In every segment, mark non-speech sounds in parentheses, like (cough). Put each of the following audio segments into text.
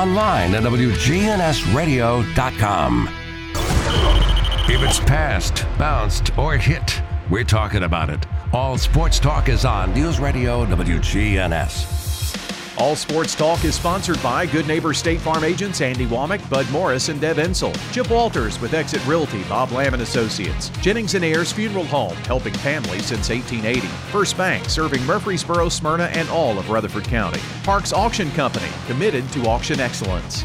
online at WGNSradio.com. If it's passed, bounced, or hit, we're talking about it. All sports talk is on News Radio WGNS. All Sports Talk is sponsored by Good Neighbor State Farm agents Andy Womack, Bud Morris, and Deb Ensel. Chip Walters with Exit Realty, Bob Lamb and Associates. Jennings and Ayers Funeral Home, helping families since 1880. First Bank, serving Murfreesboro, Smyrna, and all of Rutherford County. Parks Auction Company, committed to auction excellence.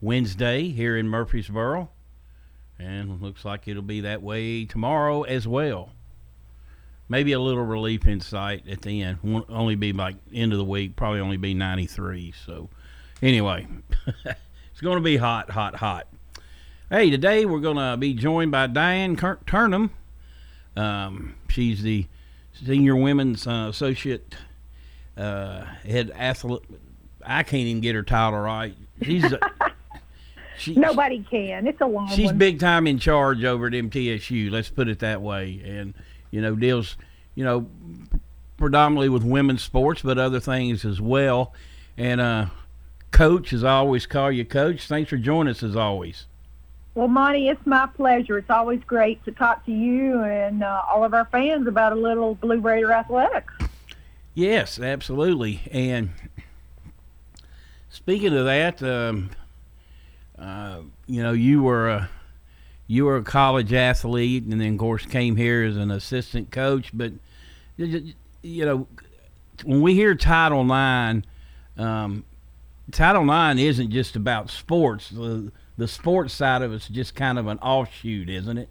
Wednesday here in Murfreesboro. And looks like it'll be that way tomorrow as well. Maybe a little relief in sight at the end. Won't only be like end of the week, probably only be 93. So, anyway, (laughs) it's going to be hot, hot, hot. Hey, today we're going to be joined by Diane Turnham. Um, she's the senior women's uh, associate uh, head athlete. I can't even get her title right. She's a, she, nobody can. It's a long. She's one. big time in charge over at MTSU. Let's put it that way. And you know deals you know predominantly with women's sports, but other things as well. And uh, coach, as I always call you, coach. Thanks for joining us as always. Well, Monty, it's my pleasure. It's always great to talk to you and uh, all of our fans about a little Blue Raider athletics. Yes, absolutely. And speaking of that, um, uh, you know, you were a you were a college athlete, and then of course came here as an assistant coach. But you know, when we hear Title IX, um, Title IX isn't just about sports. The the sports side of it's just kind of an offshoot, isn't it?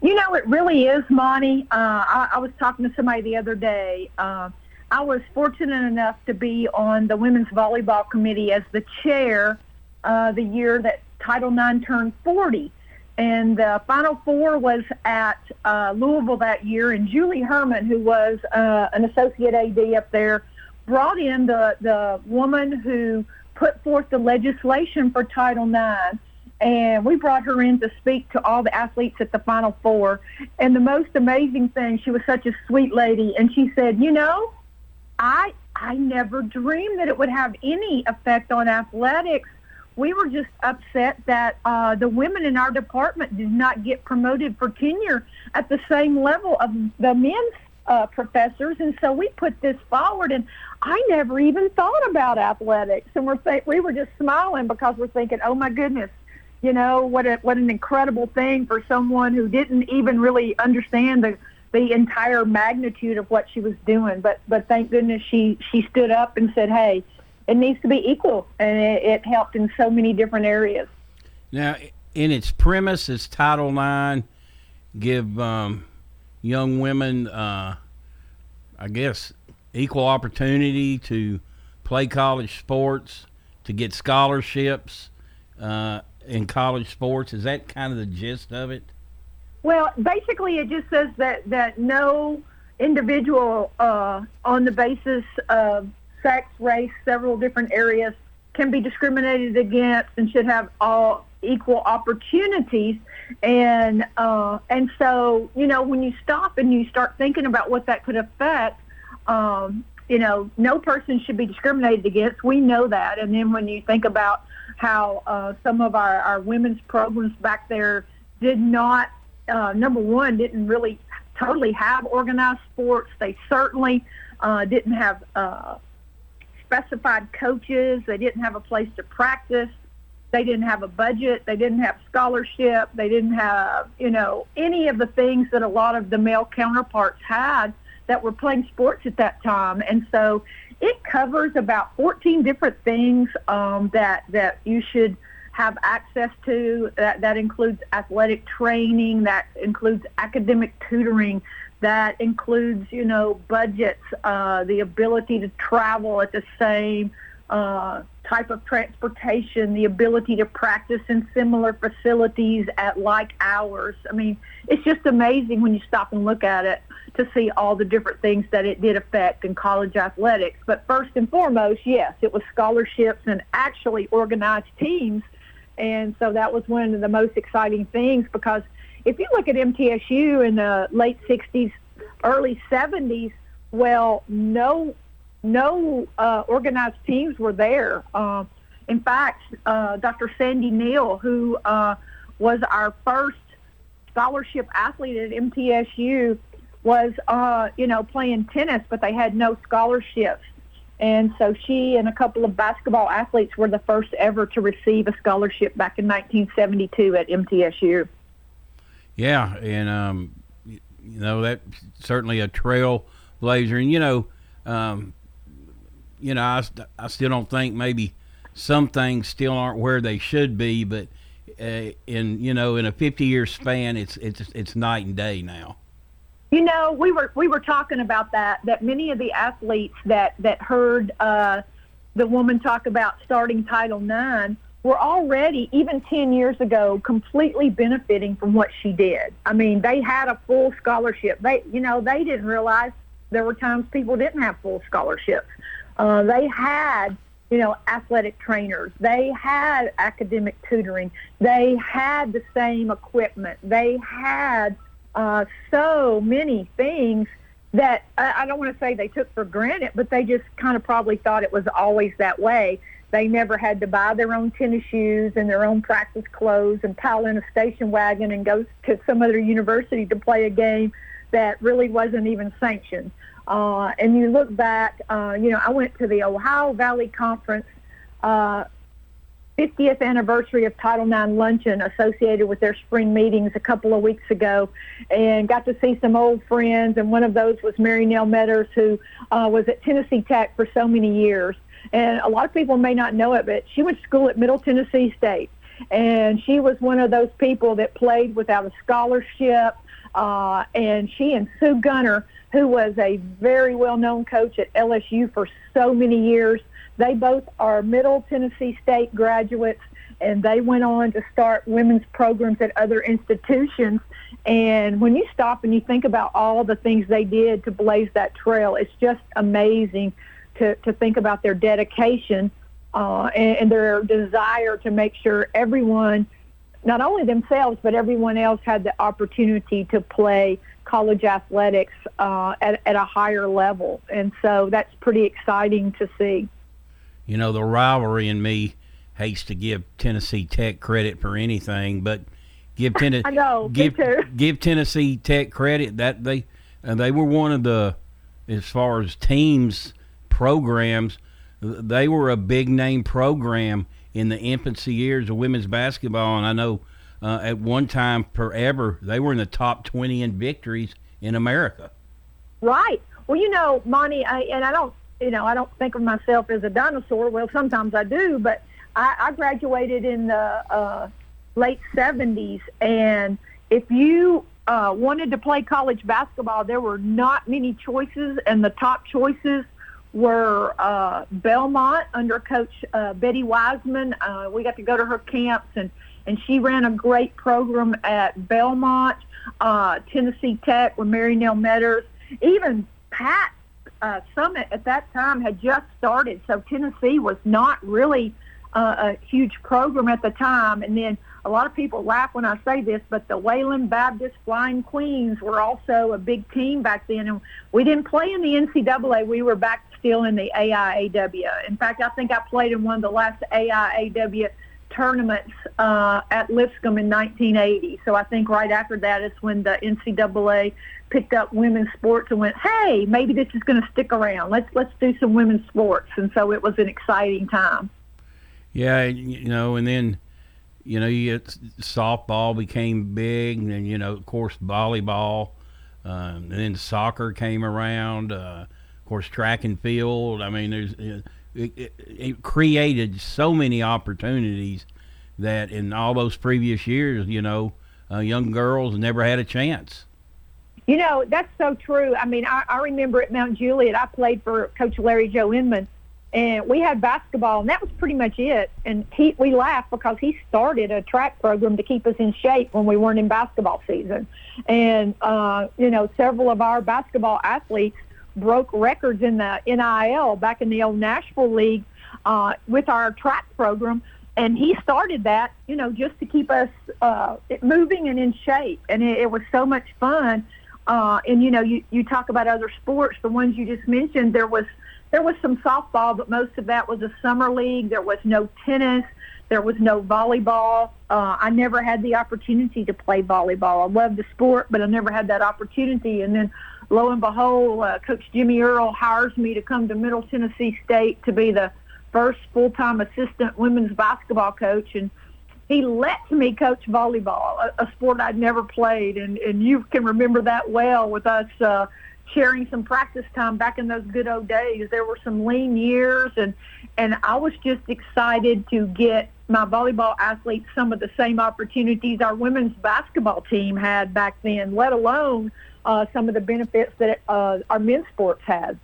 You know, it really is, Monty. Uh, I, I was talking to somebody the other day. Uh, I was fortunate enough to be on the women's volleyball committee as the chair uh, the year that Title IX turned 40. And the Final Four was at uh, Louisville that year, and Julie Hermann, who was uh, an associate AD up there, brought in the, the woman who put forth the legislation for Title IX. And we brought her in to speak to all the athletes at the Final Four. And the most amazing thing, she was such a sweet lady, and she said, You know, I I never dreamed that it would have any effect on athletics. We were just upset that uh, the women in our department did not get promoted for tenure at the same level of the men's uh, professors, and so we put this forward. And I never even thought about athletics, and we're th- we were just smiling because we're thinking, oh my goodness, you know what a, what an incredible thing for someone who didn't even really understand the the entire magnitude of what she was doing. But but thank goodness she she stood up and said, "Hey, it needs to be equal," and it, it helped in so many different areas. Now, in its premise, it's Title IX give um, young women, uh, I guess, equal opportunity to play college sports, to get scholarships uh, in college sports. Is that kind of the gist of it? Well, basically, it just says that that no individual uh, on the basis of sex, race, several different areas can be discriminated against and should have all equal opportunities. And uh, and so you know when you stop and you start thinking about what that could affect, um, you know, no person should be discriminated against. We know that. And then when you think about how uh, some of our, our women's programs back there did not uh, number one, didn't really totally have organized sports. They certainly uh, didn't have uh, specified coaches. They didn't have a place to practice. They didn't have a budget. They didn't have scholarship. They didn't have, you know, any of the things that a lot of the male counterparts had that were playing sports at that time. And so it covers about 14 different things um, that that you should – have access to. That, that includes athletic training, that includes academic tutoring, that includes, you know, budgets, uh, the ability to travel at the same uh, type of transportation, the ability to practice in similar facilities at like hours. I mean, it's just amazing when you stop and look at it to see all the different things that it did affect in college athletics. But first and foremost, yes, it was scholarships and actually organized teams. And so that was one of the most exciting things because if you look at MTSU in the late 60s, early 70s, well, no no uh, organized teams were there. Uh, in fact, uh, Dr. Sandy Neal, who uh, was our first scholarship athlete at MTSU, was uh, you know playing tennis, but they had no scholarships. And so she and a couple of basketball athletes were the first ever to receive a scholarship back in 1972 at MTSU. Yeah, and um, you know that certainly a trailblazer, and you know, um, you know, I, I still don't think maybe some things still aren't where they should be, but uh, in you know, in a 50 year span, it's it's it's night and day now. You know, we were we were talking about that. That many of the athletes that that heard uh, the woman talk about starting Title IX were already, even 10 years ago, completely benefiting from what she did. I mean, they had a full scholarship. They, you know, they didn't realize there were times people didn't have full scholarships. Uh, they had, you know, athletic trainers. They had academic tutoring. They had the same equipment. They had uh, so many things that I, I don't want to say they took for granted, but they just kind of probably thought it was always that way. They never had to buy their own tennis shoes and their own practice clothes and pile in a station wagon and go to some other university to play a game that really wasn't even sanctioned. Uh, and you look back, uh, you know, I went to the Ohio Valley Conference uh, 50th anniversary of Title IX luncheon associated with their spring meetings a couple of weeks ago and got to see some old friends. And one of those was Marynell Meadors, who uh, was at Tennessee Tech for so many years. And a lot of people may not know it, but she went to school at Middle Tennessee State. And she was one of those people that played without a scholarship. Uh, and she and Sue Gunter, who was a very well known coach at LSU for so many years, they both are Middle Tennessee State graduates, and they went on to start women's programs at other institutions. And when you stop and you think about all the things they did to blaze that trail, it's just amazing to, to think about their dedication uh, and, and their desire to make sure everyone, not only themselves, but everyone else had the opportunity to play college athletics uh, at, at a higher level. And so that's pretty exciting to see. You know, the rivalry in me hates to give Tennessee Tech credit for anything, but give Tennessee (laughs) give give Tennessee Tech credit. That they uh, they were one of the as far as teams programs they were a big name program in the infancy years of women's basketball and I know uh, at one time forever they were in the top 20 in victories in America. Right. Well, you know, Monty, I, and I don't you know, I don't think of myself as a dinosaur. Well, sometimes I do, but I, I graduated in the uh, late 70s, and if you uh, wanted to play college basketball, there were not many choices, and the top choices were uh, Belmont under Coach uh, Betty Wiseman. Uh, we got to go to her camps, and and she ran a great program at Belmont, uh, Tennessee Tech with Marynell Meadors, even Pat uh, Summitt at that time had just started, so Tennessee was not really uh, a huge program at the time. And then a lot of people laugh when I say this, but the Wayland Baptist Flying Queens were also a big team back then, and we didn't play in the NCAA. We were back still in the AIAW. In fact, I think I played in one of the last AIAW tournaments uh, at Lipscomb in 1980. So I think right after that is when the NCAA picked up women's sports and went, "Hey, maybe this is going to stick around. Let's let's do some women's sports." And so it was an exciting time. Yeah, you know, and then you know, you get softball became big, and then you know, of course, volleyball, um, and then soccer came around. Uh, course, track and field. I mean, there's it, it, it created so many opportunities that in all those previous years, you know, uh, young girls never had a chance. You know, that's so true. I mean, I, I remember at Mount Juliet, I played for Coach Larry Joe Inman, and we had basketball, and that was pretty much it. And he, we laughed because he started a track program to keep us in shape when we weren't in basketball season. And uh, you know, several of our basketball athletes broke records in the NIL back in the old Nashville League uh, with our track program. And he started that, you know, just to keep us uh, moving and in shape. And it, it was so much fun. Uh, and you know, you, you talk about other sports, the ones you just mentioned. There was there was some softball, but most of that was a summer league. There was no tennis. There was no volleyball. Uh, I never had the opportunity to play volleyball. I love the sport, but I never had that opportunity. And then, lo and behold, uh, Coach Jimmy Earle hires me to come to Middle Tennessee State to be the first full-time assistant women's basketball coach, and he lets me coach volleyball, a, a sport I'd never played. And and you can remember that well with us. Uh, sharing some practice time back in those good old days. There were some lean years, and and I was just excited to get my volleyball athletes some of the same opportunities our women's basketball team had back then, let alone uh, some of the benefits that uh, our men's sports has.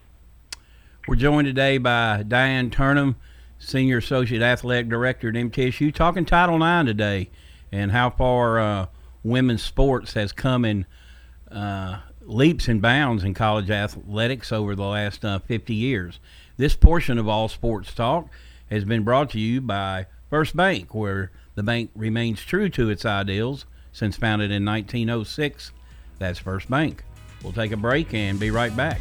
We're joined today by Diane Turnham, Senior Associate Athletic Director at MTSU, talking Title IX today and how far uh, women's sports has come in uh, leaps and bounds in college athletics over the last uh, 50 years. This portion of All Sports Talk has been brought to you by First Bank, where the bank remains true to its ideals since founded in 1906. That's First Bank. We'll take a break and be right back.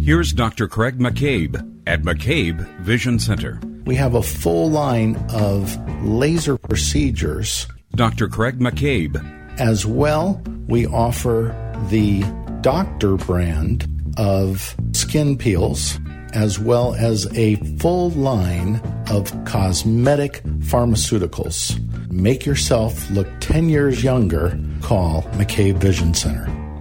Here's Dr. Craig McCabe at McCabe Vision Center. We have a full line of laser procedures. Dr. Craig McCabe. As well, we offer the doctor brand of skin peels, as well as a full line of cosmetic pharmaceuticals. Make yourself look 10 years younger. Call McCabe Vision Center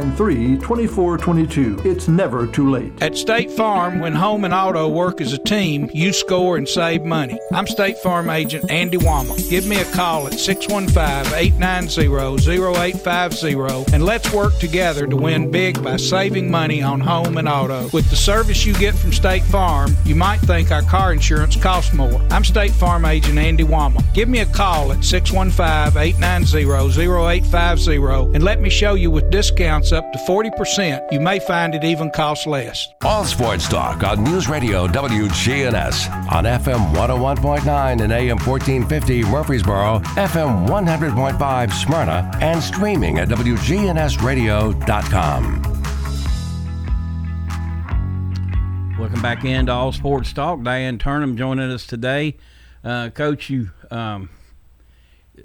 893 2422. It's never too late. At State Farm, when home and auto work as a team, you score and save money. I'm State Farm agent Andy Womack. Give me a call at 615 890 0850 and let's work together to win big by saving money on home and auto. With the service you get from State Farm, you might think our car insurance costs more. I'm State Farm agent Andy Womack. Give me a call at 615 890 0850 and let me show you with discounts up to 40%. You may find it even costs less. All Sports Talk on News Radio WGNS on FM 101.9 and AM 1450 Murfreesboro, FM 100.5 Smyrna, and streaming at WGNSradio.com. Welcome back into All Sports Talk. Diane Turnham joining us today. Uh, Coach, you um,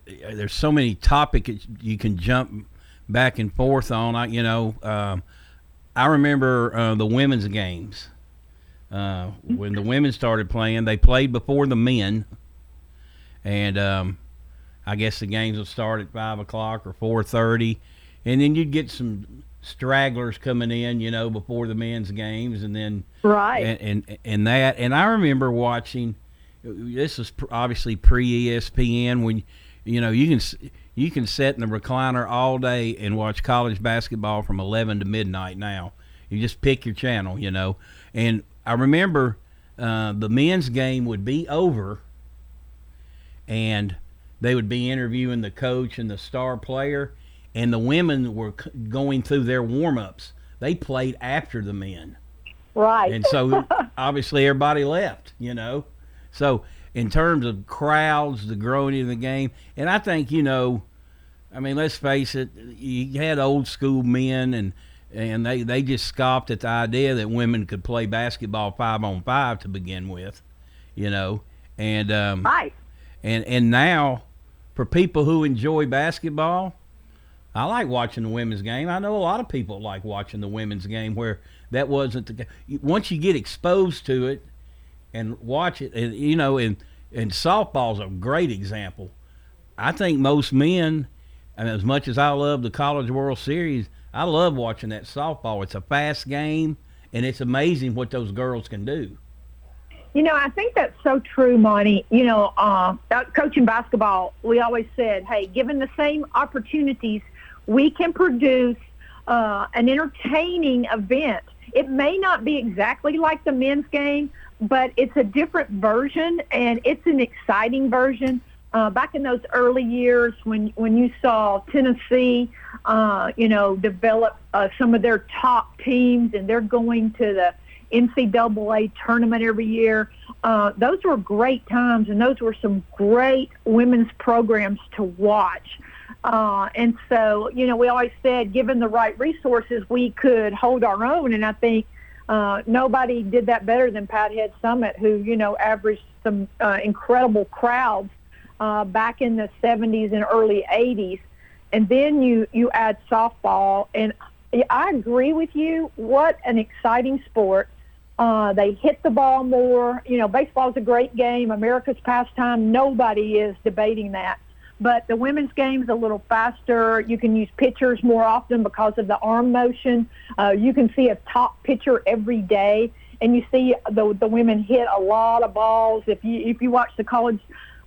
there's so many topics you can jump back and forth on. I, you know, um, I remember uh, the women's games uh, when the women started playing. They played before the men, and um, I guess the games would start at five o'clock or four thirty, and then you'd get some stragglers coming in, you know, before the men's games, and then right and and, and that. And I remember watching. This was obviously pre ESPN when you know you can you can sit in the recliner all day and watch college basketball from 11 to midnight now. You just pick your channel, you know. And I remember uh, the men's game would be over, and they would be interviewing the coach and the star player, and the women were c- going through their warm ups. They played after the men. Right. And so (laughs) obviously everybody left, you know. So in terms of crowds, the growing of the game, and I think you know, I mean, let's face it, you had old school men and and they they just scoffed at the idea that women could play basketball five on five to begin with, you know, and um, right. And and now, for people who enjoy basketball, I like watching the women's game. I know a lot of people like watching the women's game where that wasn't the once you get exposed to it and watch it and you know and and softball's a great example. I think most men and as much as I love the College World Series, I love watching that softball. It's a fast game and it's amazing what those girls can do. You know, I think that's so true, Monty. You know, uh, coaching basketball, we always said, hey, given the same opportunities, we can produce uh, an entertaining event. It may not be exactly like the men's game, but it's a different version and it's an exciting version. Uh, back in those early years when when you saw Tennessee, uh, you know, develop uh, some of their top teams and they're going to the NCAA tournament every year. Uh, those were great times, and those were some great women's programs to watch. Uh, and so, you know, we always said, given the right resources, we could hold our own. And I think uh, nobody did that better than Pathead Summit, who, you know, averaged some uh, incredible crowds uh, back in the 70s and early 80s. And then you, you add softball. And I agree with you. What an exciting sport. Uh, they hit the ball more. You know, baseball is a great game, America's pastime. Nobody is debating that. But the women's game is a little faster. You can use pitchers more often because of the arm motion. Uh, you can see a top pitcher every day, and you see the the women hit a lot of balls. If you if you watch the college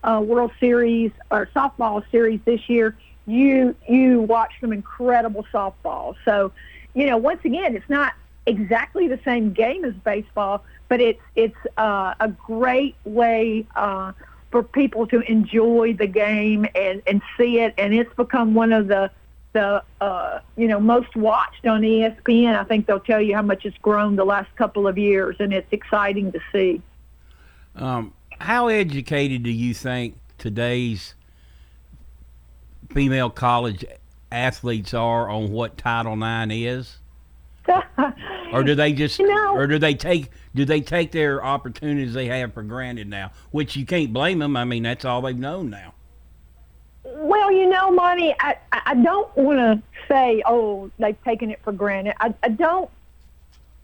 uh, World Series or softball series this year, you you watch some incredible softball. So, you know, once again, it's not exactly the same game as baseball, but it's it's uh, a great way uh, for people to enjoy the game and, and see it, and it's become one of the the uh, you know most watched on ESPN. I think they'll tell you how much it's grown the last couple of years, and it's exciting to see. Um, how educated do you think today's female college athletes are on what Title IX is? (laughs) or do they just no. or do they take do they take their opportunities they have for granted now? Which you can't blame them i mean that's all they've known now. Well you know monty i i don't want to say oh they've taken it for granted. I, I don't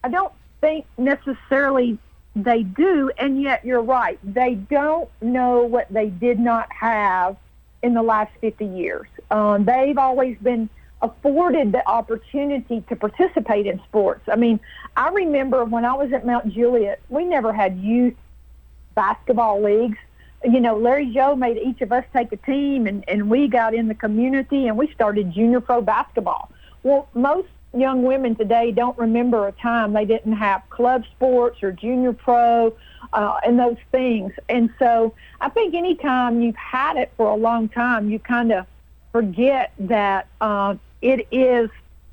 i don't think necessarily they do and yet you're right. They don't know what they did not have in the last 50 years. Um, they've always been afforded the opportunity to participate in sports. I mean, I remember when I was at Mount Juliet, we never had youth basketball leagues. You know, Larry Joe made each of us take a team, and, and we got in the community and we started junior pro basketball. Well, most young women today don't remember a time they didn't have club sports or junior pro uh, and those things. And so I think anytime you've had it for a long time, you kind of forget that uh, it is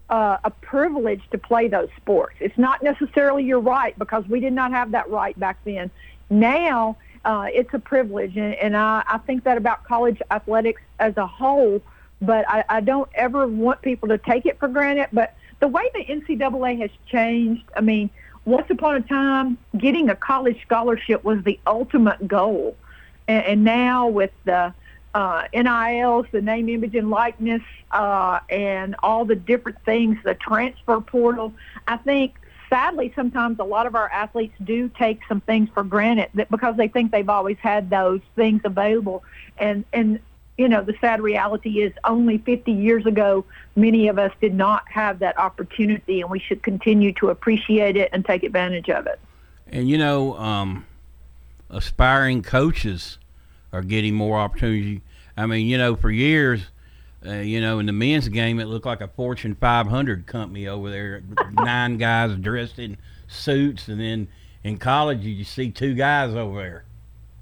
uh, a privilege to play those sports. It's not necessarily your right because we did not have that right back then. Now uh, it's a privilege, and, and I, I think that about college athletics as a whole. But I, I don't ever want people to take it for granted. But the way the NCAA has changed, I mean, once upon a time, getting a college scholarship was the ultimate goal, and, and now with the uh, NILs, the name, image, and likeness, uh, and all the different things, the transfer portal. I think, sadly, sometimes a lot of our athletes do take some things for granted that because they think they've always had those things available. And, and you know, the sad reality is only 50 years ago, many of us did not have that opportunity, and we should continue to appreciate it and take advantage of it. And, you know, um, aspiring coaches are getting more opportunity. I mean, you know, for years, uh, you know, in the men's game, it looked like a Fortune 500 company over there. (laughs) Nine guys dressed in suits, and then in college, you just see two guys over there.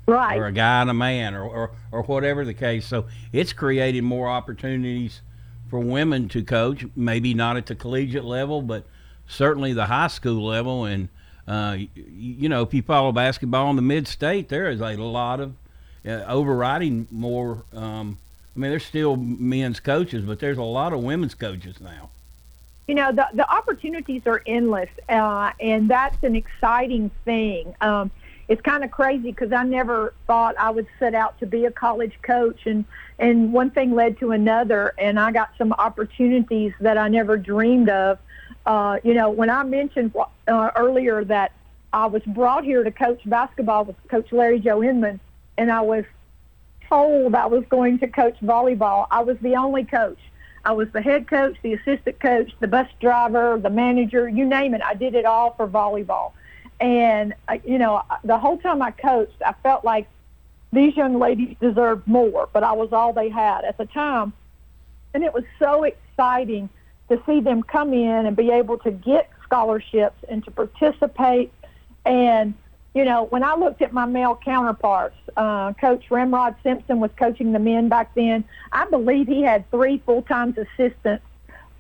right. or a guy and a man, or, or or whatever the case. So it's created more opportunities for women to coach. Maybe not at the collegiate level, but certainly the high school level. And uh, you, you know, if you follow basketball in the mid state, there is a lot of uh, overriding more. Um, I mean, there's still men's coaches, but there's a lot of women's coaches now. You know, the the opportunities are endless, uh, and that's an exciting thing. Um, it's kind of crazy because I never thought I would set out to be a college coach, and and one thing led to another, and I got some opportunities that I never dreamed of. Uh, you know, when I mentioned uh, earlier that I was brought here to coach basketball with Coach Larry Joe Inman, and I was told I was going to coach volleyball. I was the only coach. I was the head coach, the assistant coach, the bus driver, the manager, you name it. I did it all for volleyball. And, uh, you know, the whole time I coached, I felt like these young ladies deserved more, but I was all they had at the time. And it was so exciting to see them come in and be able to get scholarships and to participate. And, you know, when I looked at my male counterparts, uh, Coach Remrod Simpson was coaching the men back then. I believe he had three full-time assistants,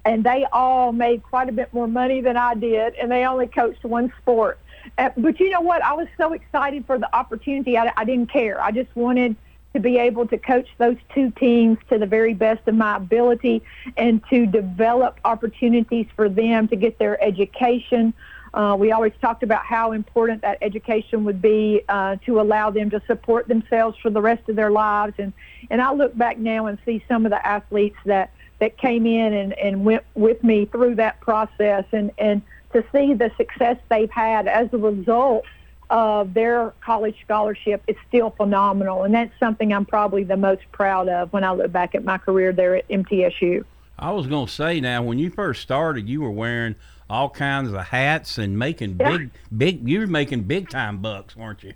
and they all made quite a bit more money than I did, and they only coached one sport. Uh, but you know what? I was so excited for the opportunity. I, I didn't care. I just wanted to be able to coach those two teams to the very best of my ability and to develop opportunities for them to get their education. Uh, we always talked about how important that education would be uh, to allow them to support themselves for the rest of their lives. And, and I look back now and see some of the athletes that, that came in and, and went with me through that process and, and to see the success they've had as a result of their college scholarship is still phenomenal. And that's something I'm probably the most proud of when I look back at my career there at MTSU. I was going to say now, when you first started, you were wearing all kinds of hats and making Yeah. big, big, you were making big time bucks, weren't you?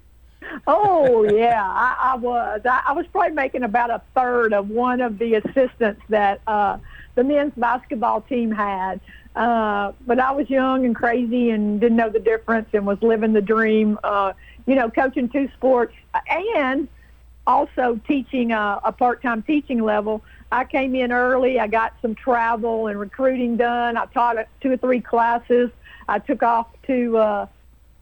Oh (laughs) yeah, I, I was. I, I was probably making about a third of one of the assistants that uh, the men's basketball team had. Uh, but I was young and crazy and didn't know the difference and was living the dream. Uh, you know, coaching two sports and also teaching a, a part-time teaching level. I came in early. I got some travel and recruiting done. I taught two or three classes. I took off to uh,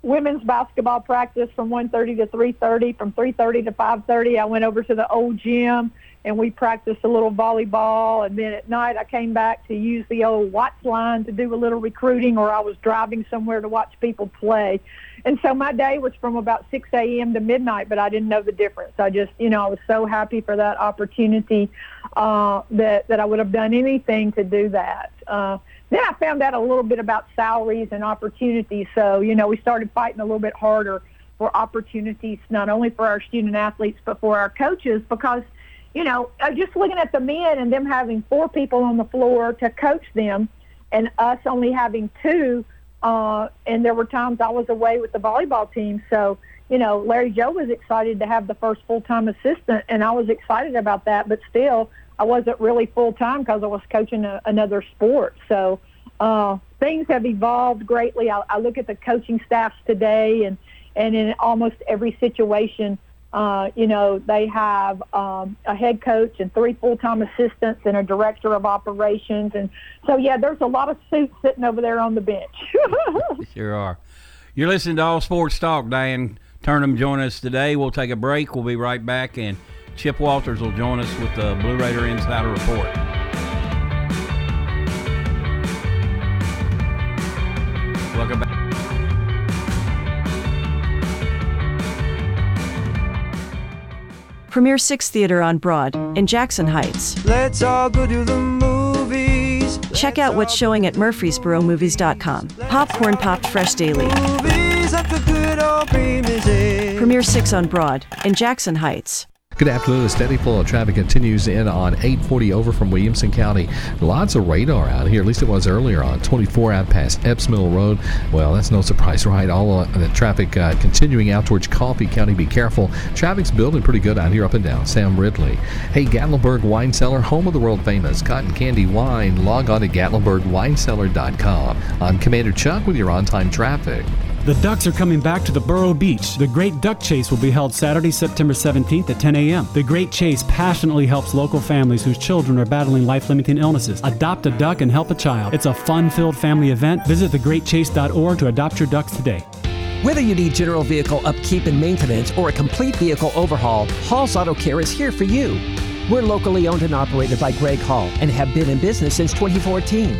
women's basketball practice from 1.30 to 3.30. From 3.30 to 5.30, I went over to the old gym and we practiced a little volleyball. And then at night, I came back to use the old WATS line to do a little recruiting, or I was driving somewhere to watch people play. And so my day was from about 6 a.m. to midnight, but I didn't know the difference. I just, you know, I was so happy for that opportunity uh, that that I would have done anything to do that. Uh, then I found out a little bit about salaries and opportunities. So, you know, we started fighting a little bit harder for opportunities, not only for our student athletes, but for our coaches, because, you know, uh, just looking at the men and them having four people on the floor to coach them and us only having two, uh, and there were times I was away with the volleyball team. So, you know, Larry Joe was excited to have the first full-time assistant, and I was excited about that, but still, I wasn't really full-time because I was coaching a, another sport. So uh, things have evolved greatly. I, I look at the coaching staffs today, and, and in almost every situation, uh, you know, they have um, a head coach and three full-time assistants and a director of operations. And so, yeah, there's a lot of suits sitting over there on the bench. (laughs) Sure are. You're listening to All Sports Talk. Diane Turnham join us today. We'll take a break. We'll be right back, and Chip Walters will join us with the Blue Raider Insider Report. Welcome back. Premier 6 Theater on Broad in Jackson Heights. Let's all go to the movies. Check out what's showing at murfreesboromovies.com. Popcorn popped fresh daily. Movies like the good old Premier 6. Premier 6 on Broad in Jackson Heights. Good afternoon. A steady flow of traffic continues in on 840 over from Williamson County. Lots of radar out here, at least it was earlier on 24 out past Epps Mill Road. Well, that's no surprise, right? All the traffic uh, continuing out towards Coffee County. Be careful. Traffic's building pretty good out here up and down. Sam Ridley. Hey, Gatlinburg Wine Cellar, home of the world famous cotton candy wine. Log on to GatlinburgWineCellar.com. I'm Commander Chuck with your on time traffic. The Ducks are coming back to the Borough Beach. The Great Duck Chase will be held Saturday, September 17th at 10 a.m. The Great Chase passionately helps local families whose children are battling life limiting illnesses. Adopt a duck and help a child. It's a fun filled family event. Visit thegreatchase.org to adopt your ducks today. Whether you need general vehicle upkeep and maintenance or a complete vehicle overhaul, Hall's Auto Care is here for you. We're locally owned and operated by Greg Hall and have been in business since 2014.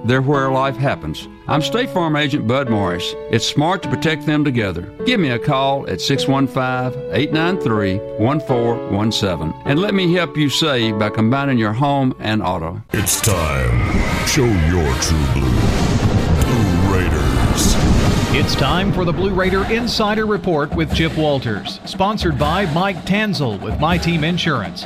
they're where life happens. I'm State Farm Agent Bud Morris. It's smart to protect them together. Give me a call at 615 893 1417 and let me help you save by combining your home and auto. It's time. Show your true blue. Blue Raiders. It's time for the Blue Raider Insider Report with Chip Walters, sponsored by Mike Tanzel with My Team Insurance,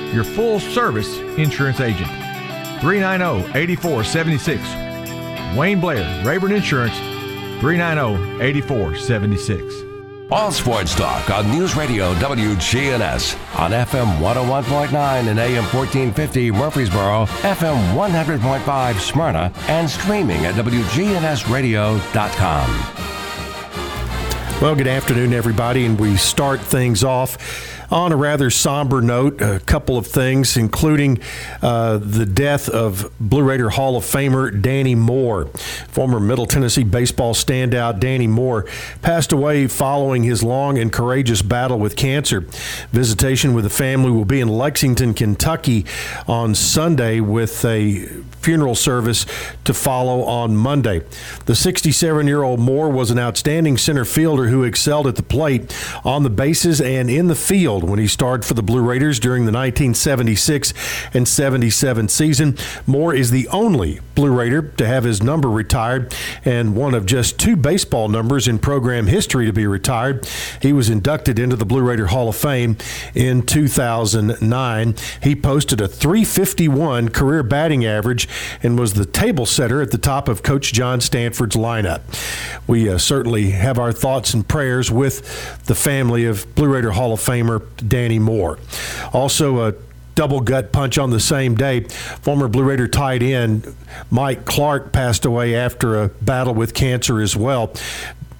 your full service insurance agent. 390 8476. Wayne Blair, Rayburn Insurance, 390 8476. All Sports Talk on News Radio WGNS on FM 101.9 and AM 1450 Murfreesboro, FM 100.5 Smyrna, and streaming at WGNSradio.com. Well, good afternoon, everybody, and we start things off on a rather somber note, a couple of things, including uh, the death of Blue Raider Hall of Famer Danny Moore. Former Middle Tennessee baseball standout Danny Moore passed away following his long and courageous battle with cancer. Visitation with the family will be in Lexington, Kentucky on Sunday with a funeral service to follow on Monday. The 67 year old Moore was an outstanding center fielder who excelled at the plate, on the bases, and in the field when he starred for the Blue Raiders during the 1976 and 77 season. Moore is the only Blue Raider to have his number retired and one of just two baseball numbers in program history to be retired. He was inducted into the Blue Raider Hall of Fame in 2009. He posted a 351 career batting average and was the table setter at the top of Coach John Stanford's lineup. We uh, certainly have our thoughts and prayers with the family of Blue Raider Hall of Famer Danny Moore. Also, a double gut punch on the same day. Former Blue Raider tight end Mike Clark passed away after a battle with cancer as well.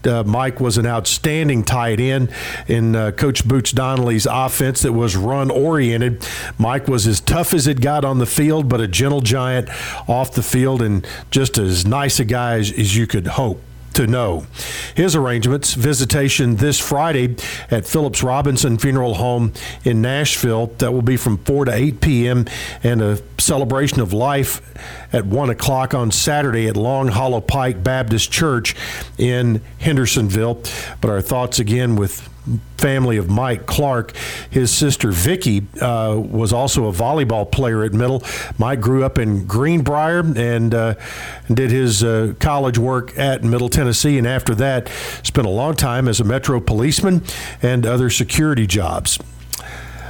Uh, Mike was an outstanding tight end in uh, Coach Boots Donnelly's offense that was run oriented. Mike was as tough as it got on the field, but a gentle giant off the field and just as nice a guy as, as you could hope to know. His arrangements visitation this Friday at Phillips Robinson Funeral Home in Nashville. That will be from 4 to 8 p.m. and a celebration of life at 1 o'clock on Saturday at Long Hollow Pike Baptist Church in Hendersonville. But our thoughts again with family of Mike Clark. His sister Vicky uh, was also a volleyball player at Middle. Mike grew up in Greenbrier and, uh, did his uh, college work at Middle Tennessee, and after that, spent a long time as a Metro policeman and other security jobs.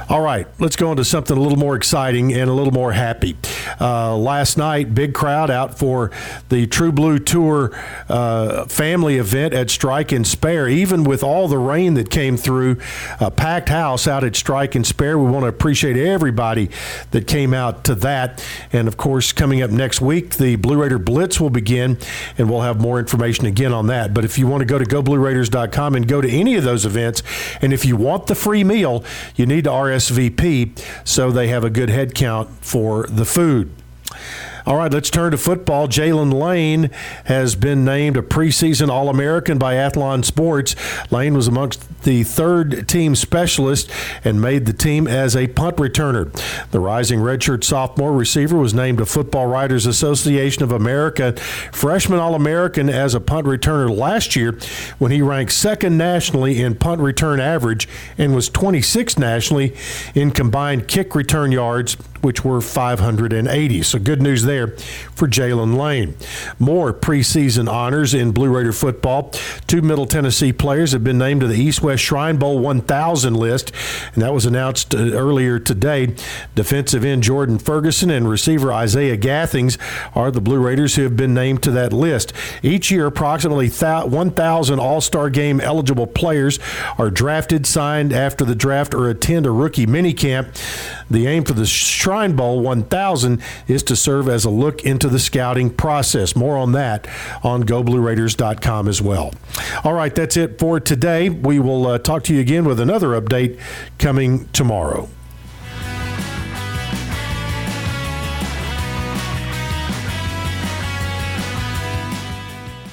All right, let's go into something a little more exciting and a little more happy. Uh, last night, big crowd out for the True Blue Tour uh, family event at Strike and Spare. Even with all the rain that came through, a packed house out at Strike and Spare. We want to appreciate everybody that came out to that. And of course, coming up next week, the Blue Raider Blitz will begin, and we'll have more information again on that. But if you want to go to goblueraiders.com and go to any of those events, and if you want the free meal, you need to RS RSVP so they have a good head count for the food. All right, let's turn to football. Jaylin Lane has been named a preseason All American by Athlon Sports. Lane was amongst the third team specialist and made the team as a punt returner. The rising redshirt sophomore receiver was named a Football Writers Association of America freshman All American as a punt returner last year when he ranked second nationally in punt return average and was 26th nationally in combined kick return yards which were 580. So good news there for Jaylin Lane. More preseason honors in Blue Raider football. Two Middle Tennessee players have been named to the East West Shrine Bowl 1000 list, and that was announced uh, earlier today. Defensive end Jordan Ferguson and receiver Isaiah Gathings are the Blue Raiders who have been named to that list. Each year, approximately 1,000 All Star game eligible players are drafted, signed after the draft, or attend a rookie minicamp. The aim for the Shrine Bowl 1000 is to serve as a look into the scouting process. More on that on GoBlueRaiders.com as well. All right, that's it for today. We will uh, talk to you again with another update coming tomorrow.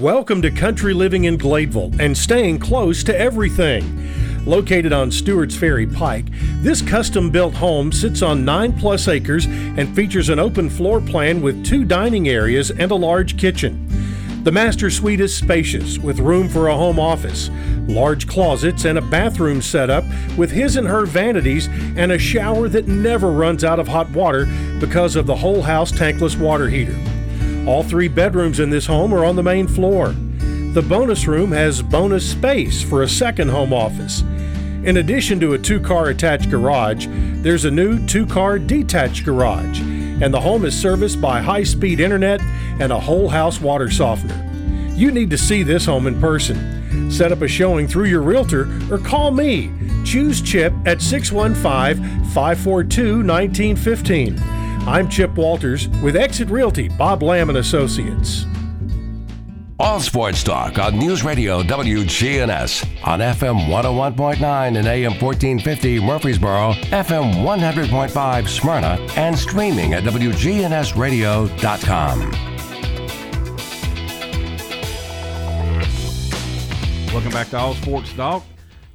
Welcome to Country Living in Gladeville and staying close to everything. Located on Stewart's Ferry Pike, this custom built home sits on 9 plus acres and features an open floor plan with two dining areas and a large kitchen. The master suite is spacious with room for a home office, large closets, and a bathroom setup with his and her vanities and a shower that never runs out of hot water because of the whole house tankless water heater. All three bedrooms in this home are on the main floor. The bonus room has bonus space for a second home office. In addition to a two car attached garage, there's a new two car detached garage, and the home is serviced by high speed internet and a whole house water softener. You need to see this home in person. Set up a showing through your realtor or call me. Choose Chip at 615 542 1915. I'm Chip Walters with Exit Realty, Bob Lamb and Associates. All Sports Talk on News Radio WGNS on FM 101.9 and AM 1450 Murfreesboro, FM 100.5 Smyrna, and streaming at WGNSradio.com. Welcome back to All Sports Talk.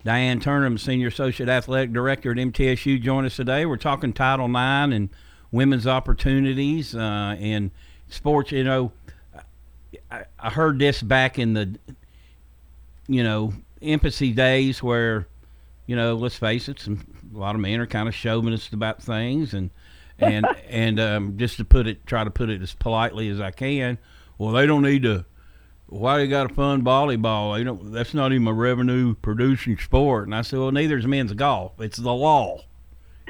Diane Turnham, Senior Associate Athletic Director at MTSU, join us today. We're talking Title IX and women's opportunities uh, and sports. You know, I, I heard this back in the, you know, infancy days where, you know, let's face it, some a lot of men are kind of chauvinist about things, and and (laughs) and um, just to put it, try to put it as politely as I can. Well, they don't need to. Why they got to fund volleyball? You know, that's not even a revenue producing sport. And I said, well, neither is men's golf. It's the law.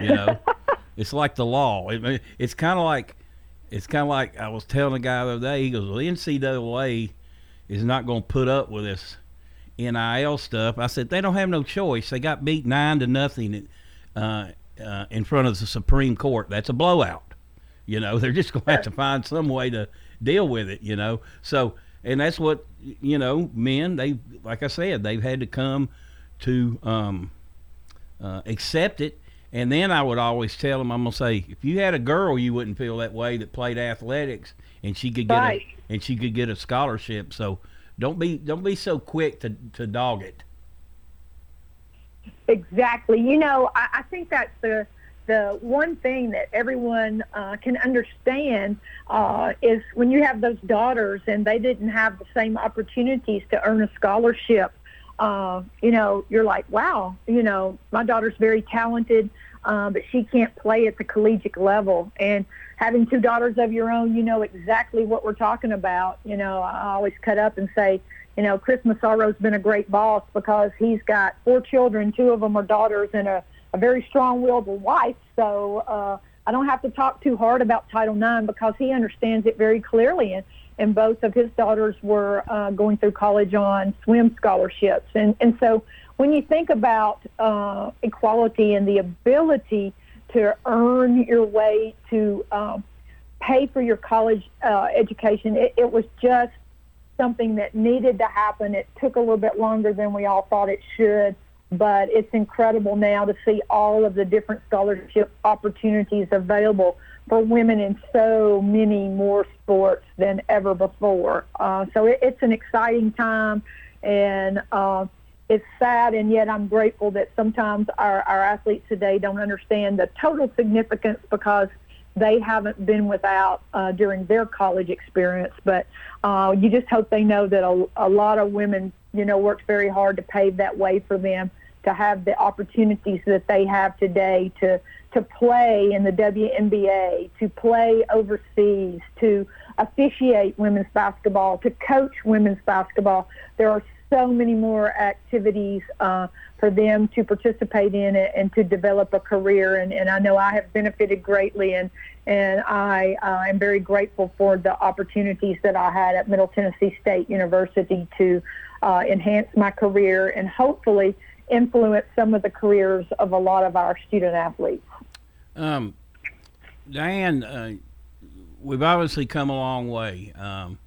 You know, (laughs) it's like the law. It, it's kind of like it's kind of like I was telling a guy the other day. He goes, "Well, NCAA is not going to put up with this NIL stuff." I said, "They don't have no choice. They got beat nine to nothing uh, uh, in front of the Supreme Court. That's a blowout. You know, (laughs) they're just going to have to find some way to deal with it. You know, so." And that's what you know, men. They, like I said, they've had to come to um, uh, accept it and then I would always tell them, I'm gonna say, if you had a girl, you wouldn't feel that way that played athletics, and she could get Right. a and she could get a scholarship. So don't be don't be so quick to to dog it. Exactly. You know, I, I think that's the the one thing that everyone uh, can understand uh, is when you have those daughters and they didn't have the same opportunities to earn a scholarship. Uh, you know, you're like, wow. You know, my daughter's very talented, uh, but she can't play at the collegiate level. And having two daughters of your own, you know exactly what we're talking about. You know, I always cut up and say, you know, Chris Massaro's been a great boss because he's got four children. Two of them are daughters and a, a very strong-willed wife. So uh, I don't have to talk too hard about Title IX because he understands it very clearly. And, and both of his daughters were uh, going through college on swim scholarships. And, and so when you think about uh, equality and the ability to earn your way to um, pay for your college uh, education, it, it was just something that needed to happen. It took a little bit longer than we all thought it should, but it's incredible now to see all of the different scholarship opportunities available for women in so many more sports than ever before. Uh, so it, it's an exciting time, and uh, it's sad, and yet I'm grateful that sometimes our, our athletes today don't understand the total significance because – they haven't been without uh, during their college experience. But uh, you just hope they know that a, a lot of women, you know, worked very hard to pave that way for them to have the opportunities that they have today to to play in the WNBA, to play overseas, to officiate women's basketball, to coach women's basketball. There are so many more activities uh, for them to participate in it and to develop a career. And, and I know I have benefited greatly, and and I uh, am very grateful for the opportunities that I had at Middle Tennessee State University to uh, enhance my career and hopefully influence some of the careers of a lot of our student athletes. Um, Diane, uh, we've obviously come a long way. Um,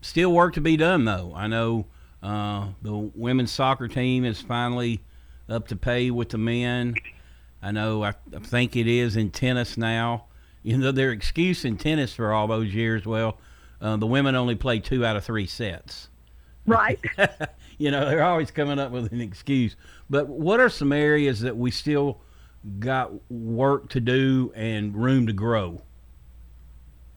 still work to be done, though. I know uh, the women's soccer team is finally up to pay with the men. I know. I, I think it is in tennis now. (laughs) You know, their excuse in tennis for all those years. Well, uh, the women only play two out of three sets. Right. (laughs) you know, they're always coming up with an excuse. But what are some areas that we still got work to do and room to grow?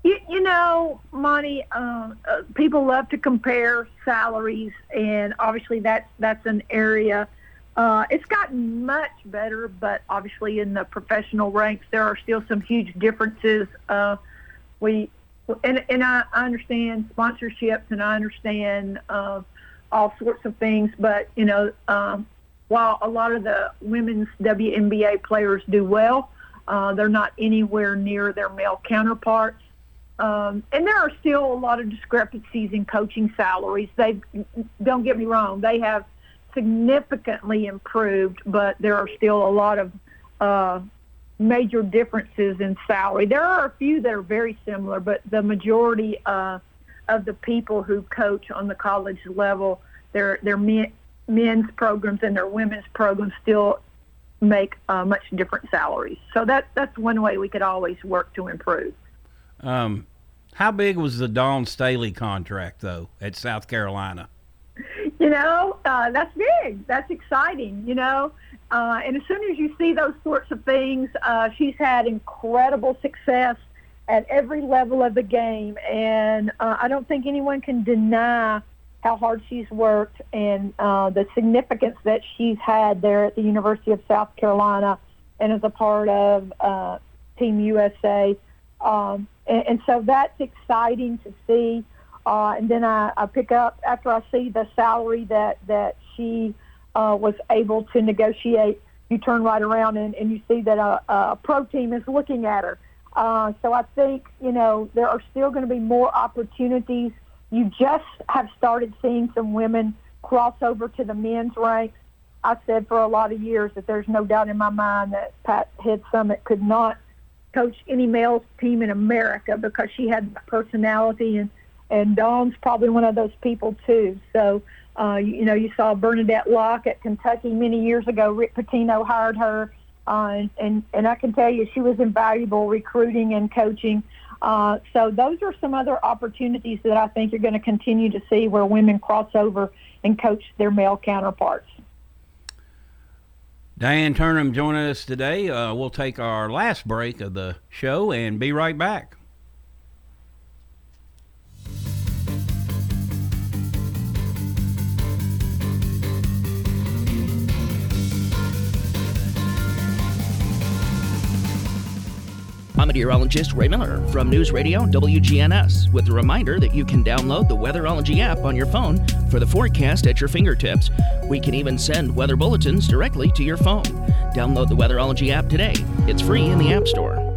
You, you know, Monty, uh, uh, people love to compare salaries, and obviously that's that's an area. Uh, it's gotten much better, but obviously in the professional ranks there are still some huge differences. Uh, we and and I, I understand sponsorships and I understand uh, all sorts of things, but you know, um, while a lot of the women's WNBA players do well, uh, they're not anywhere near their male counterparts. Um, and there are still a lot of discrepancies in coaching salaries. They don't get me wrong; they have significantly improved, but there are still a lot of uh, major differences in salary. There are a few that are very similar, but the majority uh, of the people who coach on the college level, their their men, men's programs and their women's programs still make uh, much different salaries. So that that's one way we could always work to improve. Um, how big was the Dawn Staley contract, though, at South Carolina? You know, uh, that's big. That's exciting, you know. Uh, and as soon as you see those sorts of things, uh, she's had incredible success at every level of the game. And uh, I don't think anyone can deny how hard she's worked and uh, the significance that she's had there at the University of South Carolina and as a part of uh, Team USA. Um, and, and so that's exciting to see. Uh, and then I, I pick up after I see the salary that that she uh, was able to negotiate. You turn right around and, and you see that a, a pro team is looking at her. Uh, so I think you know there are still going to be more opportunities. You just have started seeing some women cross over to the men's ranks. I said for a lot of years that there's no doubt in my mind that Pat Head Summitt could not coach any male team in America because she had personality and and Dawn's probably one of those people too. So uh, you, you know you saw Bernadette Locke at Kentucky many years ago. Rick Pitino hired her, uh, and, and and I can tell you she was invaluable recruiting and coaching. Uh, so those are some other opportunities that I think you're going to continue to see where women cross over and coach their male counterparts. Diane Turnham joining us today. Uh, we'll take our last break of the show and be right back. I'm meteorologist Ray Miller from News Radio WGNS with a reminder that you can download the Weatherology app on your phone for the forecast at your fingertips. We can even send weather bulletins directly to your phone. Download the Weatherology app today. It's free in the App Store.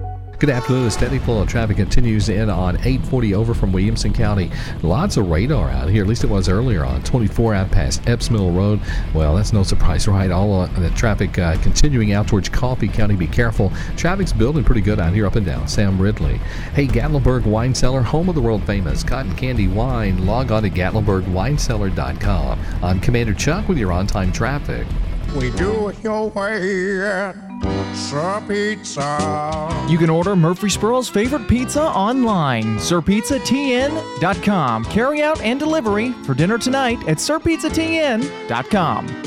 Good afternoon. A steady flow of traffic continues in on 840 over from Williamson County. Lots of radar out here, at least it was earlier on 24 out past Epps Mill Road. Well, that's no surprise, right? All the traffic uh, continuing out towards Coffee County. Be careful. Traffic's building pretty good out here up and down. Sam Ridley. Hey, Gatlinburg Wine Cellar, home of the world famous cotton candy wine. Log on to GatlinburgWineCellar.com. I'm Commander Chuck with your on time traffic. We do it your way at Sir Pizza. You can order Murfreesboro's favorite pizza online, sirpizzatn.com. Carry out and delivery for dinner tonight at sirpizzatn.com.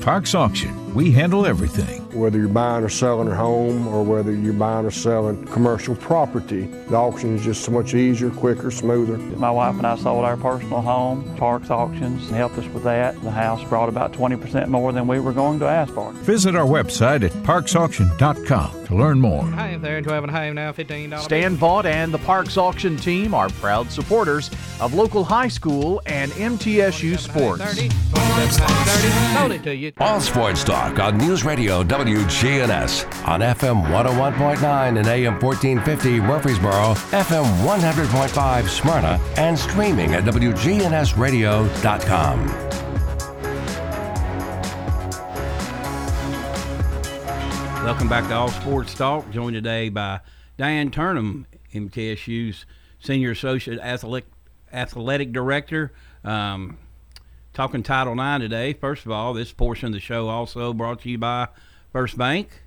Parks Auction. We handle everything. Whether you're buying or selling a home or whether you're buying or selling commercial property, the auction is just so much easier, quicker, smoother. My wife and I sold our personal home. Parks Auctions helped us with that. The house brought about 20% more than we were going to ask for. Visit our website at parksauction.com to learn more. Hi there, 12 and a now, $15. Stan Vaught and the Parks Auction team are proud supporters of local high school and MTSU sports. 30, 30, it to you. All sports talk on News Radio WGNS on FM 101.9 and AM 1450 Murfreesboro, FM 100.5 Smyrna, and streaming at WGNSradio.com. Welcome back to All Sports Talk. Joined today by Diane Turnham, MTSU's Senior Associate Athletic, Athletic Director. Um, talking Title IX today. First of all, this portion of the show also brought to you by First Bank.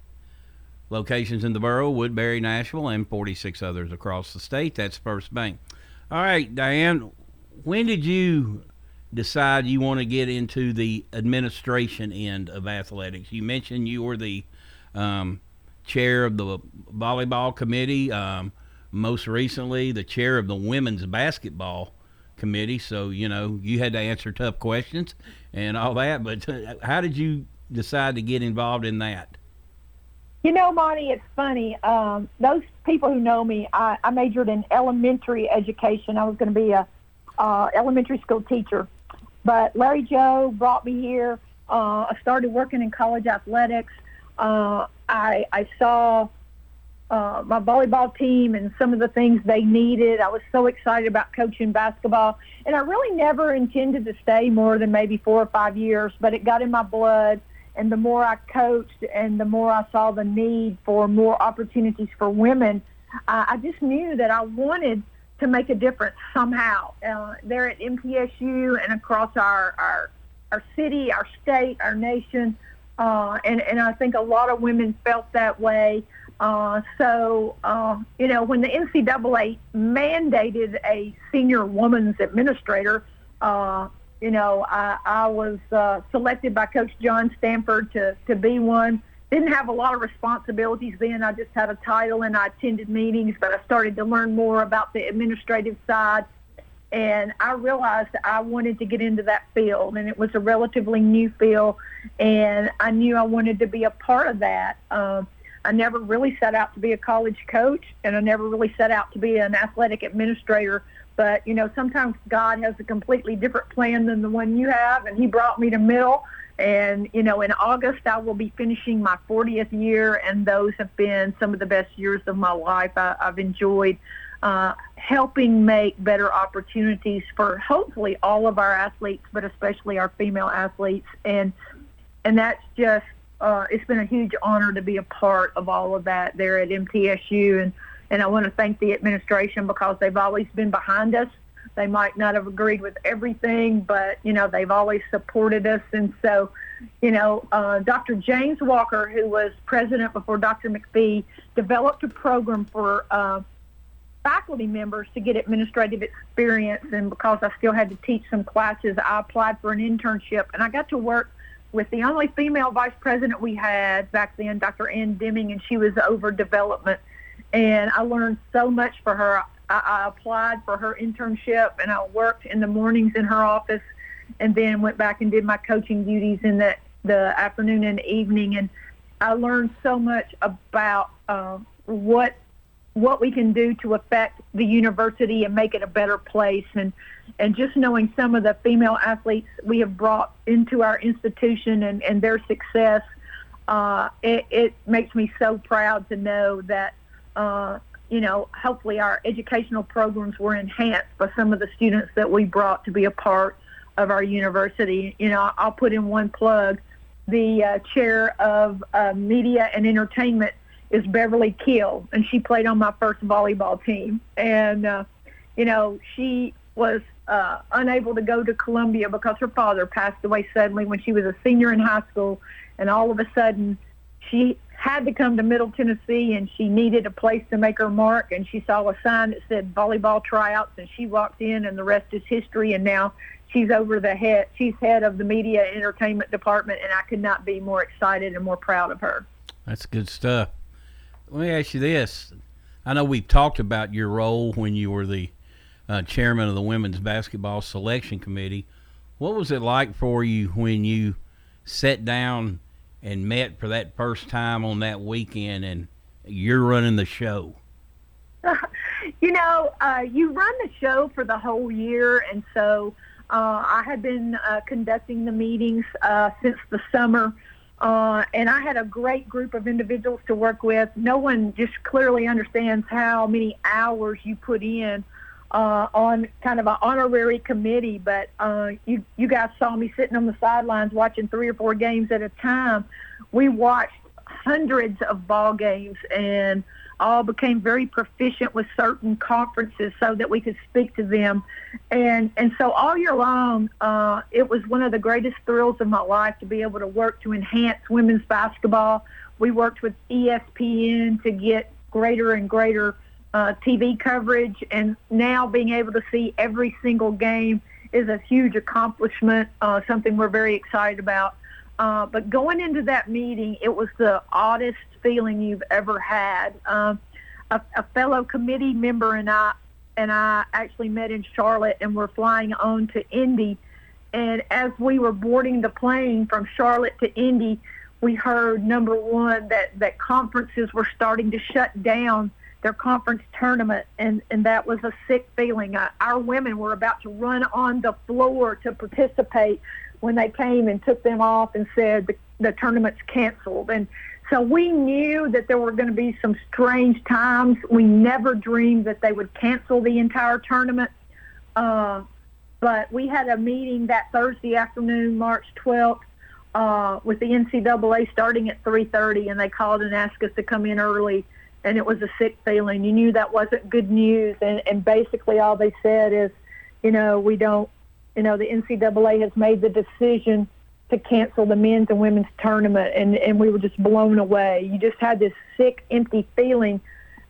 Locations in the borough, Woodbury, Nashville, and 46 others across the state. That's First Bank. All right, Diane, when did you decide you want to get into the administration end of athletics? You mentioned you were the um, chair of the volleyball committee, um, most recently, the chair of the women's basketball committee. So, you know, you had to answer tough questions and all that. But uh, how did you decide to get involved in that? You know, Monty, it's funny. Um, those people who know me, I, I majored in elementary education. I was going to be a uh, elementary school teacher, but Larry Joe brought me here. Uh, I started working in college athletics. Uh, I, I saw uh, my volleyball team and some of the things they needed. I was so excited about coaching basketball, and I really never intended to stay more than maybe four or five years, but it got in my blood and the more I coached and the more I saw the need for more opportunities for women, I just knew that I wanted to make a difference somehow. Uh, there at MTSU and across our, our, our city, our state, our nation. Uh, and, and I think a lot of women felt that way. Uh, so, uh, you know, when the NCAA mandated a senior woman's administrator, uh, you know, I, I was uh, selected by Coach John Stanford to, to be one. Didn't have a lot of responsibilities then. I just had a title and I attended meetings, but I started to learn more about the administrative side. And I realized I wanted to get into that field, and it was a relatively new field. And I knew I wanted to be a part of that. Um, I never really set out to be a college coach, and I never really set out to be an athletic administrator but, you know, sometimes God has a completely different plan than the one you have, and he brought me to Middle. And, you know, in August, I will be finishing my 40th year, and those have been some of the best years of my life. I, I've enjoyed uh, helping make better opportunities for hopefully all of our athletes, but especially our female athletes. And, and that's just, uh, it's been a huge honor to be a part of all of that there at MTSU. And, and I want to thank the administration because they've always been behind us. They might not have agreed with everything, but you know they've always supported us. And so, you know, uh, Dr. James Walker, who was president before Dr. McPhee, developed a program for uh, faculty members to get administrative experience. And because I still had to teach some classes, I applied for an internship, and I got to work with the only female vice president we had back then, Dr. Ann Deming, and she was over development and I learned so much for her. I, applied for her internship, and I worked in the mornings in her office, and then went back and did my coaching duties in the the afternoon and evening, and I learned so much about uh, what what we can do to affect the university and make it a better place and and just knowing some of the female athletes we have brought into our institution and, and their success uh, it, it makes me so proud to know that uh, you know, hopefully our educational programs were enhanced by some of the students that we brought to be a part of our university. You know, I'll put in one plug. The uh, chair of uh, media and entertainment is Beverly Keel, and she played on my first volleyball team. And, uh, you know, she was uh, unable to go to Columbia because her father passed away suddenly when she was a senior in high school. And all of a sudden, she had to come to Middle Tennessee and she needed a place to make her mark. And she saw a sign that said volleyball tryouts, and she walked in, and the rest is history. And now she's over the head. She's head of the media entertainment department, and I could not be more excited and more proud of her. That's good stuff. Let me ask you this: I know we've talked about your role when you were the uh, chairman of the women's basketball selection committee. What was it like for you when you sat down and met for that first time on that weekend, and you're running the show? (laughs) you know, uh, you run the show for the whole year, and so uh, I had been uh, conducting the meetings uh, since the summer, uh, and I had a great group of individuals to work with. No one just clearly understands how many hours you put in uh, on kind of an honorary committee, but uh, you you guys saw me sitting on the sidelines watching three or four games at a time. We watched hundreds of ball games and all became very proficient with certain conferences so that we could speak to them. And and so all year long, uh, it was one of the greatest thrills of my life to be able to work to enhance women's basketball. We worked with ESPN to get greater and greater uh, TV coverage, and now being able to see every single game is a huge accomplishment, uh, something we're very excited about. Uh, but going into that meeting, it was the oddest feeling you've ever had. Um, a, a fellow committee member and I and I actually met in Charlotte, and we're flying on to Indy. And as we were boarding the plane from Charlotte to Indy, we heard number one that that conferences were starting to shut down their conference tournament, and and that was a sick feeling. Uh, our women were about to run on the floor to participate when they came and took them off and said the, the tournament's canceled. And so we knew that there were going to be some strange times. We never dreamed that they would cancel the entire tournament. Uh, but we had a meeting that Thursday afternoon, March 12th, uh, with the NCAA starting at 3:30, and they called and asked us to come in early and it was a sick feeling. You knew that wasn't good news, and and basically all they said is, you know, we don't, you know, the NCAA has made the decision to cancel the men's and women's tournament, and and we were just blown away. You just had this sick, empty feeling.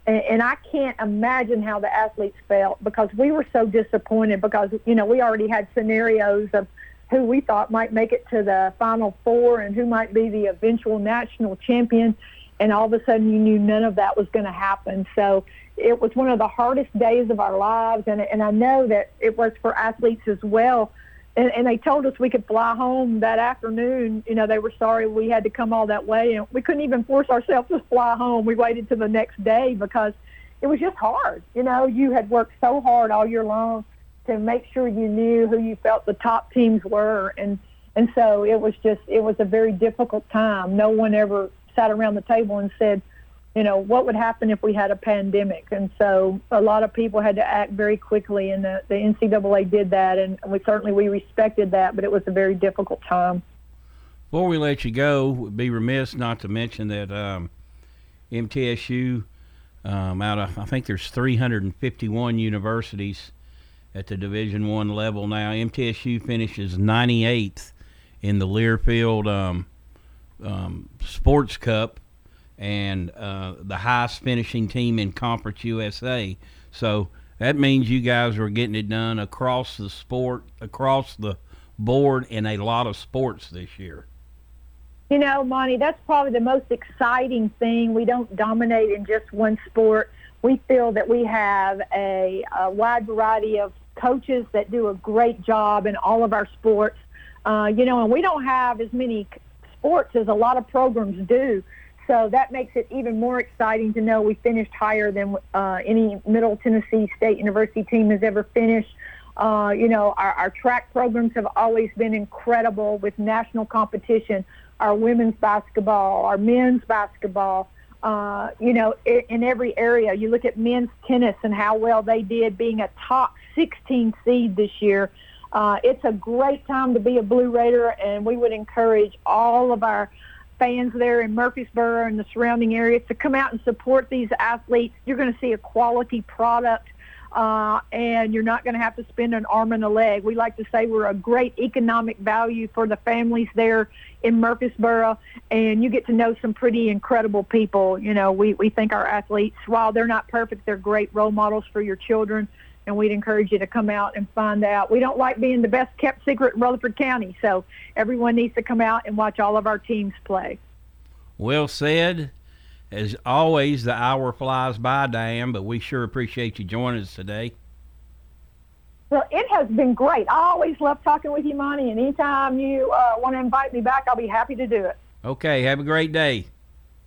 And, and I can't imagine how the athletes felt because we were so disappointed because you know we already had scenarios of who we thought might make it to the final four and who might be the eventual national champion and all of a sudden you knew none of that was going to happen. So it was one of the hardest days of our lives, and and I know that it was for athletes as well. And, and they told us we could fly home that afternoon. You know, they were sorry we had to come all that way, and we couldn't even force ourselves to fly home. We waited to the next day because it was just hard. You know, you had worked so hard all year long to make sure you knew who you felt the top teams were, and and so it was just it was a very difficult time. No one ever sat around the table and said, you know, what would happen if we had a pandemic? And so a lot of people had to act very quickly, and the, the NCAA did that, and we certainly we respected that, but it was a very difficult time. Before we let you go, would be remiss not to mention that um, MTSU, um, out of I think there's 351 universities at the Division One level now. MTSU finishes 98th in the Learfield um, um, Sports Cup and uh, the highest finishing team in Conference USA. So that means you guys are getting it done across the sport, across the board in a lot of sports this year. You know, Monty, that's probably the most exciting thing. We don't dominate in just one sport. We feel that we have a, a wide variety of coaches that do a great job in all of our sports. Uh, you know, and we don't have as many sports as a lot of programs do. So that makes it even more exciting to know we finished higher than uh, any Middle Tennessee State University team has ever finished. Uh, you know, our, our track programs have always been incredible with national competition. Our women's basketball, our men's basketball, uh, you know, in, in every area. You look at men's tennis and how well they did being a top 16 seed this year. Uh, it's a great time to be a Blue Raider, and we would encourage all of our fans there in Murfreesboro and the surrounding areas to come out and support these athletes. You're going to see a quality product. Uh, and you're not going to have to spend an arm and a leg. We like to say we're a great economic value for the families there in Murfreesboro, and you get to know some pretty incredible people. You know, we, we think our athletes, while they're not perfect, they're great role models for your children and we'd encourage you to come out and find out. We don't like being the best kept secret in Rutherford County, so everyone needs to come out and watch all of our teams play. Well said. As always, the hour flies by, Diane, but we sure appreciate you joining us today. Well, it has been great. I always love talking with you, Monty, and anytime you uh, want to invite me back, I'll be happy to do it. Okay, have a great day.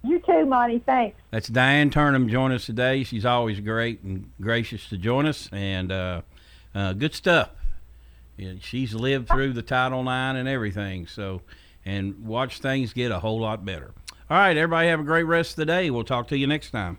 You too, Monty. Thanks. That's Diane Turnham joining us today. She's always great and gracious to join us, and uh, uh, good stuff. Yeah, she's lived through the Title IX and everything, so and watch things get a whole lot better. All right, everybody, have a great rest of the day. We'll talk to you next time.